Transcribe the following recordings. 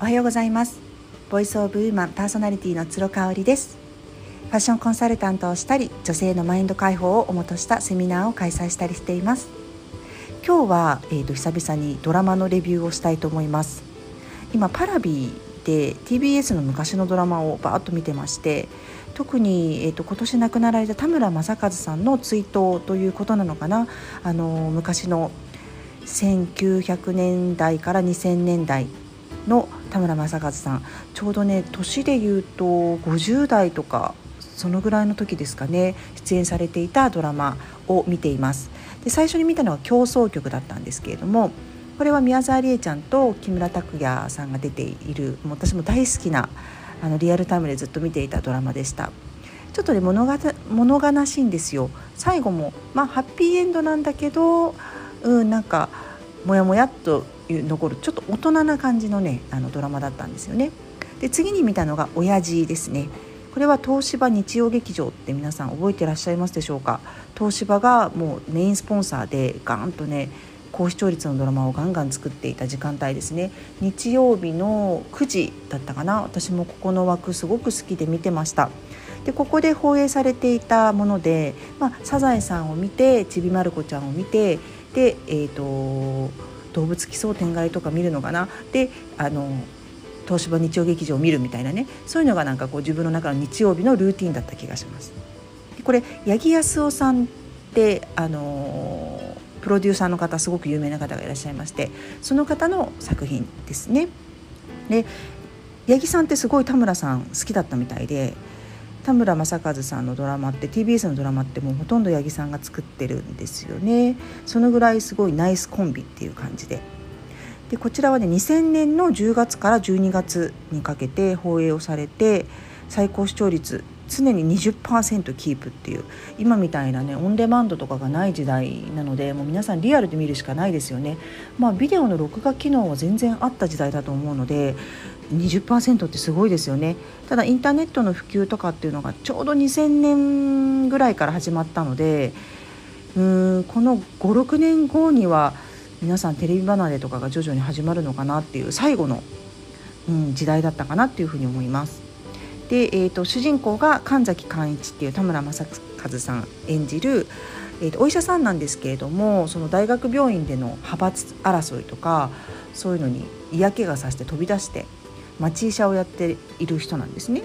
おはようございます。ボイスオブウーマンパーソナリティの鶴香織です。ファッションコンサルタントをしたり女性のマインド解放を主としたセミナーを開催したりしています。今日は、えーと、久々にドラマのレビューをしたいと思います。今パラビで TBS の昔のドラマをバーッと見てまして特に、えーと、今年亡くなられた田村正和さんの追悼ということなのかな。あの昔の1900年代から2000年代の田村正和さん。ちょうどね年で言うと50代とかそのぐらいの時ですかね出演されていたドラマを見ています。で最初に見たのは競争曲だったんですけれどもこれは宮沢りえちゃんと木村拓哉さんが出ているもう私も大好きなあのリアルタイムでずっと見ていたドラマでした。ちょっとね物が物悲しいんですよ。最後もまあハッピーエンドなんだけどうんなんかモヤモヤっと残るちょっと大人な感じのねあのドラマだったんですよね。で次に見たのが「親父」ですね。これは東芝日曜劇場って皆さん覚えてらっしゃいますでしょうか？東芝がもうメインスポンサーでガーンとね高視聴率のドラマをガンガン作っていた時間帯ですね日曜日の9時だったかな？私もここの枠すごく好きで見てましたでここで放映されていたもので、まあ、サザエさんを見てちびまる子ちゃんを見てでえっ、ー、と動物奇想天外とか見るのかな？であの東芝日曜劇場を見るみたいなねそういうのがなんかこう自分の中の日曜日のルーティンだった気がします。でこれ八木康夫さんってあのプロデューサーの方すごく有名な方がいらっしゃいましてその方の作品ですね。で八木さんってすごい田村さん好きだったみたいで田村正和さんのドラマって TBS のドラマってもうほとんど八木さんが作ってるんですよね。そのぐらいすごいナイスコンビっていう感じで。でこちらはね2000年の10月から12月にかけて放映をされて最高視聴率常に20%キープっていう今みたいなねオンデマンドとかがない時代なのでもう皆さんリアルで見るしかないですよねまあビデオの録画機能は全然あった時代だと思うので20%ってすごいですよねただインターネットの普及とかっていうのがちょうど2000年ぐらいから始まったのでうーんこの56年後には皆さんテレビ離れとかが徐々に始まるのかなっていう最後の、うん、時代だったかなっていうふうに思います。で、えーと、主人公が神崎寛一っていう田村正和さん演じる、えーとお医者さんなんですけれどもその大学病院での派閥争いとかそういうのに嫌気がさして飛び出して町医者をやっている人なんですね。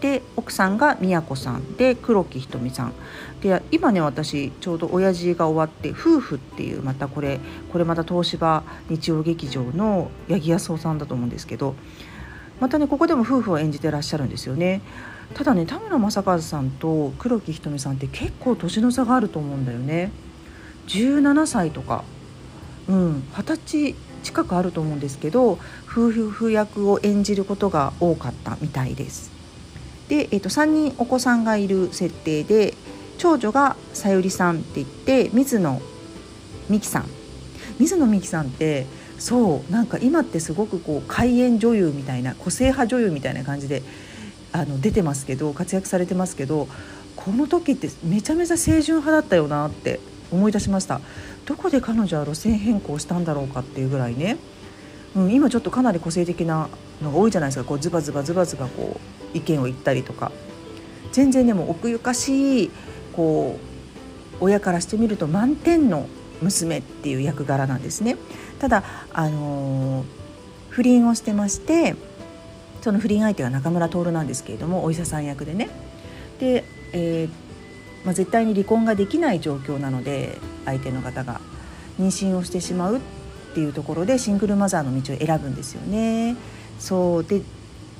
で奥さんが宮子さんで黒木瞳さんで今ね私ちょうど親父が終わって夫婦っていうまたこれこれまた東芝日曜劇場の八木康夫さんだと思うんですけどまたねここでも夫婦を演じてらっしゃるんですよね。ただね田村正和さんと黒木瞳さんって結構年の差があると思うんだよね。17歳とか。うん二十歳近くあると思うんですけど夫婦役を演じることが多かったみたいです。で、えー、と3人お子さんがいる設定で長女がさゆりさんって言って水野美紀さん。水野美紀さんってそうなんか今ってすごくこう怪演女優みたいな個性派女優みたいな感じであの出てますけど活躍されてますけどこの時ってめちゃめちゃ清純派だったよなって思い出しました。どこで彼女は路線変更したんだろうかっていうぐらいね、うん、今ちょっとかなり個性的なのが多いじゃないですか。こうズバズバズバズバこう意見を言ったりとか。全然でも奥ゆかしいこう親からしてみると満点の娘っていう役柄なんですね。ただあのー、不倫をしてましてその不倫相手が中村徹なんですけれどもお医者さん役でねで、えーまあ、絶対に離婚ができない状況なので相手の方が妊娠をしてしまうっていうところでシングルマザーの道を選ぶんですよね。そうで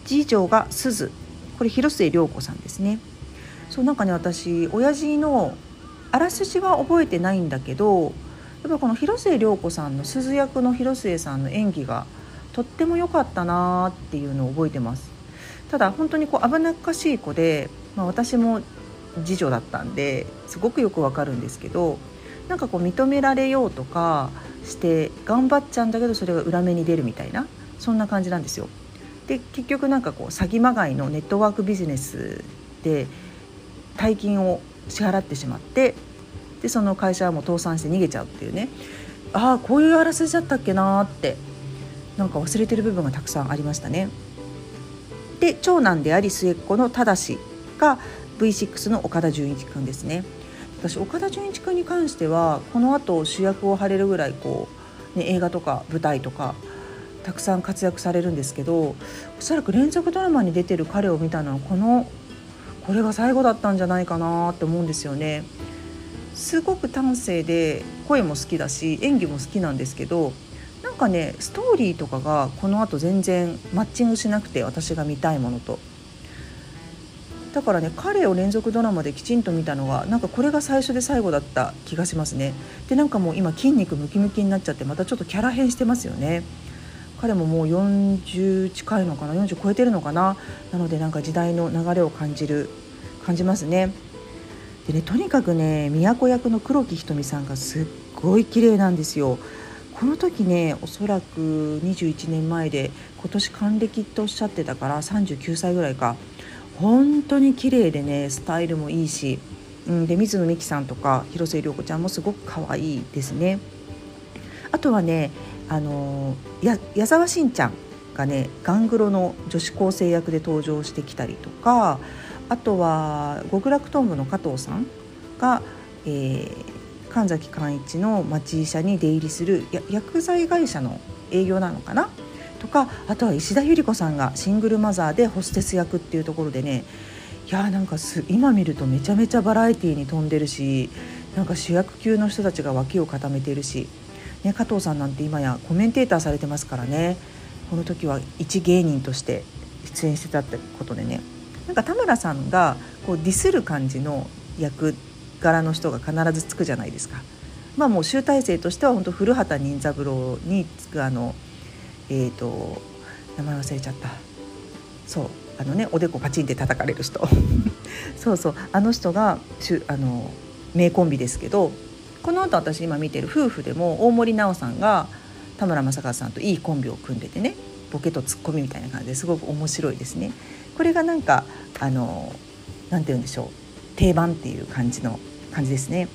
次女が鈴これ広末涼子さんですね。そうなんかね私親父のあらすじは覚えてないんだけどやっぱこの広末涼子さんの鈴役の広末さんの演技がとっても良かったなっていうのを覚えてます。ただ本当にこう危なっかしい子で、まあ、私も次女だったんですごくよくわかるんですけどなんかこう認められようとかして頑張っちゃうんだけどそれが裏目に出るみたいなそんな感じなんですよ。で結局なんかこう詐欺まがいのネットワークビジネスで大金を支払ってしまってでその会社はもう倒産して逃げちゃうっていうねああこういうあらすじだったっけなってなんか忘れてる部分がたくさんありましたね。で長男であり末っ子の正が V6 の岡田准一君ですね。私岡田准一君に関してはこの後主役を張れるぐらいこう、ね、映画とか舞台とかたくさん活躍されるんですけどおそらく連続ドラマに出てる彼を見たのはこのこれが最後だったんじゃないかなって思うんですよね。すごく端正で声も好きだし演技も好きなんですけどなんかねストーリーとかがこのあと全然マッチングしなくて私が見たいものと。だからね彼を連続ドラマできちんと見たのはなんかこれが最初で最後だった気がしますね。でなんかもう今筋肉ムキムキになっちゃってまたちょっとキャラ変してますよね。彼ももう40近いのかな？40超えてるのかな？なのでなんか時代の流れを感じる感じますね。でねとにかくね都役の黒木瞳さんがすっごい綺麗なんですよ。この時ねおそらく21年前で今年還暦っておっしゃってたから39歳ぐらいか。本当に綺麗でねスタイルもいいし、うん、で水野美紀さんとか広末涼子ちゃんもすごく可愛いですね。あとはねあのや矢沢心ちゃんがねガングロの女子高生役で登場してきたりとかあとは極楽とんぼの加藤さんが、えー、神崎寛一の町医者に出入りする薬剤会社の営業なのかな？とかあとは石田ゆり子さんがシングルマザーでホステス役っていうところでねいやーなんかす今見るとめちゃめちゃバラエティーに富んでるしなんか主役級の人たちが脇を固めているし、ね、加藤さんなんて今やコメンテーターされてますからね。この時は一芸人として出演してたってことでね。なんか田村さんがこうディスる感じの役柄の人が必ずつくじゃないですか。まあもう集大成としては本当古畑任三郎につくあのえっ、ー、と名前忘れちゃったそうあのねおでこパチンって叩かれる人 そうそうあの人があの名コンビですけどこの後私今見てる夫婦でも大森奈緒さんが田村正和さんといいコンビを組んでてねボケとツッコミみたいな感じですごく面白いですね。これがなんかあのなて言うんでしょう定番っていう感じの感じですね。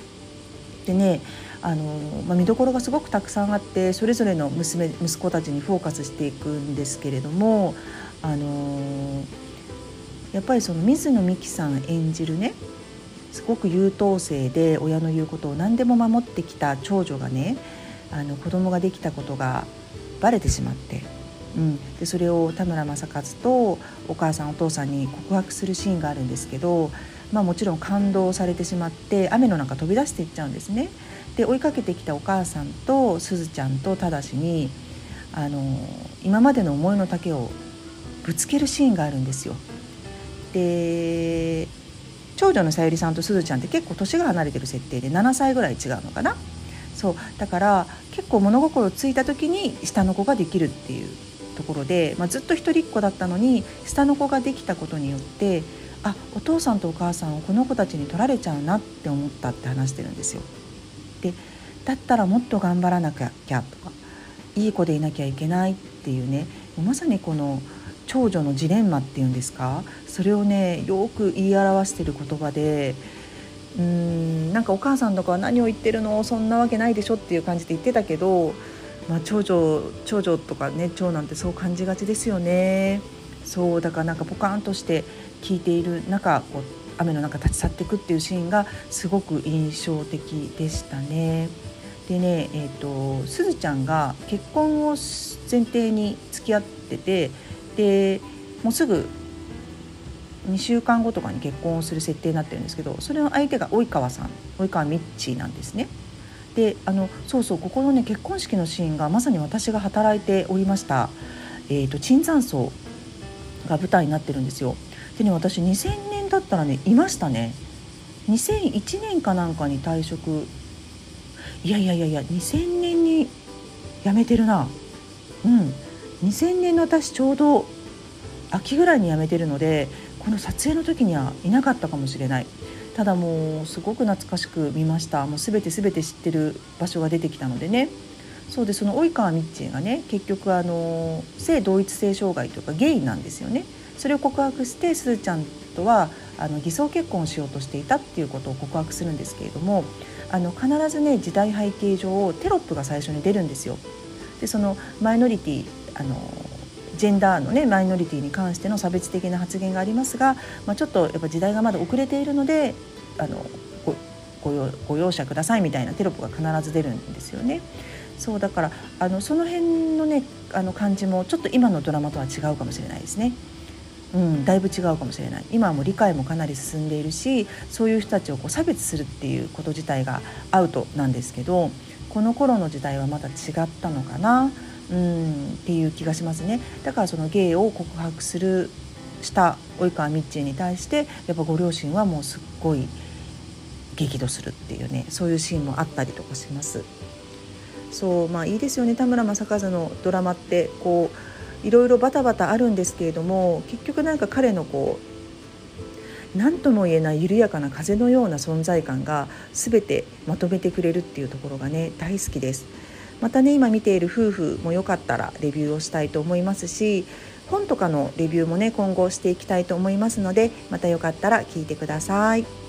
でねあの、まあ、見どころがすごくたくさんあってそれぞれの娘息子たちにフォーカスしていくんですけれどもあのやっぱりその水野美紀さん演じるねすごく優等生で親の言うことを何でも守ってきた長女がねあの子供ができたことがバレてしまって、うん、でそれを田村正和とお母さんお父さんに告白するシーンがあるんですけど、まあ、もちろん感動されてしまって雨の中飛び出していっちゃうんですね。で追いかけてきたお母さんとすずちゃんとただしにあの今までの思いの丈をぶつけるシーンがあるんですよ。で長女のさゆりさんとすずちゃんって結構年が離れてる設定で7歳ぐらい違うのかなそうだから結構物心ついた時に下の子ができるっていうところで、まあ、ずっと一人っ子だったのに下の子ができたことによってあお父さんとお母さんをこの子たちに取られちゃうなって思ったって話してるんですよ。でだったらもっと頑張らなきゃとかいい子でいなきゃいけないっていうねまさにこの長女のジレンマっていうんですかそれをねよく言い表してる言葉でうーんなんかお母さんとかは何を言ってるのそんなわけないでしょっていう感じで言ってたけど、まあ、長女長女とかね長男ってそう感じがちですよね。そうだからなんかポカーンとして聞いている中こう雨の中立ち去っていくっていうシーンがすごく印象的でしたね。でね、えーと、すずちゃんが結婚を前提に付き合っててでもうすぐ2週間後とかに結婚をする設定になってるんですけどそれの相手が及川さん及川みっちなんですね。であのそうそうここのね結婚式のシーンがまさに私が働いておりました、えーと、椿山荘が舞台になってるんですよ。でね私2000年だったらねいましたね。2001年かなんかに退職。いやいやいやいや2000年に辞めてるな。うん。2000年の私ちょうど秋ぐらいに辞めてるのでこの撮影の時にはいなかったかもしれない。ただもうすごく懐かしく見ました。もう全て全て知ってる場所が出てきたのでね。そうでその及川みっちーがね結局あの性同一性障害というかゲイなんですよね。それを告白してすずちゃんとはあの偽装結婚をしようとしていたっていうことを告白するんですけれどもあの必ずね時代背景上テロップが最初に出るんですよ。でそのマイノリティあのジェンダーのねマイノリティに関しての差別的な発言がありますが、まあ、ちょっとやっぱ時代がまだ遅れているのであのごごご容赦くださいみたいなテロップが必ず出るんですよね。そうだからあのその辺のねあの感じもちょっと今のドラマとは違うかもしれないですね。うん、だいぶ違うかもしれない今はもう理解もかなり進んでいるしそういう人たちをこう差別するっていうこと自体がアウトなんですけどこの頃の時代はまた違ったのかな、うん、っていう気がしますね。だからそのゲイを告白するした及川ミッチーに対してやっぱご両親はもうすっごい激怒するっていうねそういうシーンもあったりとかします。そうまあいいですよね。田村正和のドラマってこういろいろバタバタあるんですけれども結局なんか彼のこう何とも言えない緩やかな風のような存在感が全てまとめてくれるっていうところがね大好きです。またね今見ている夫婦もよかったらレビューをしたいと思いますし本とかのレビューもね今後していきたいと思いますのでまたよかったら聞いてください。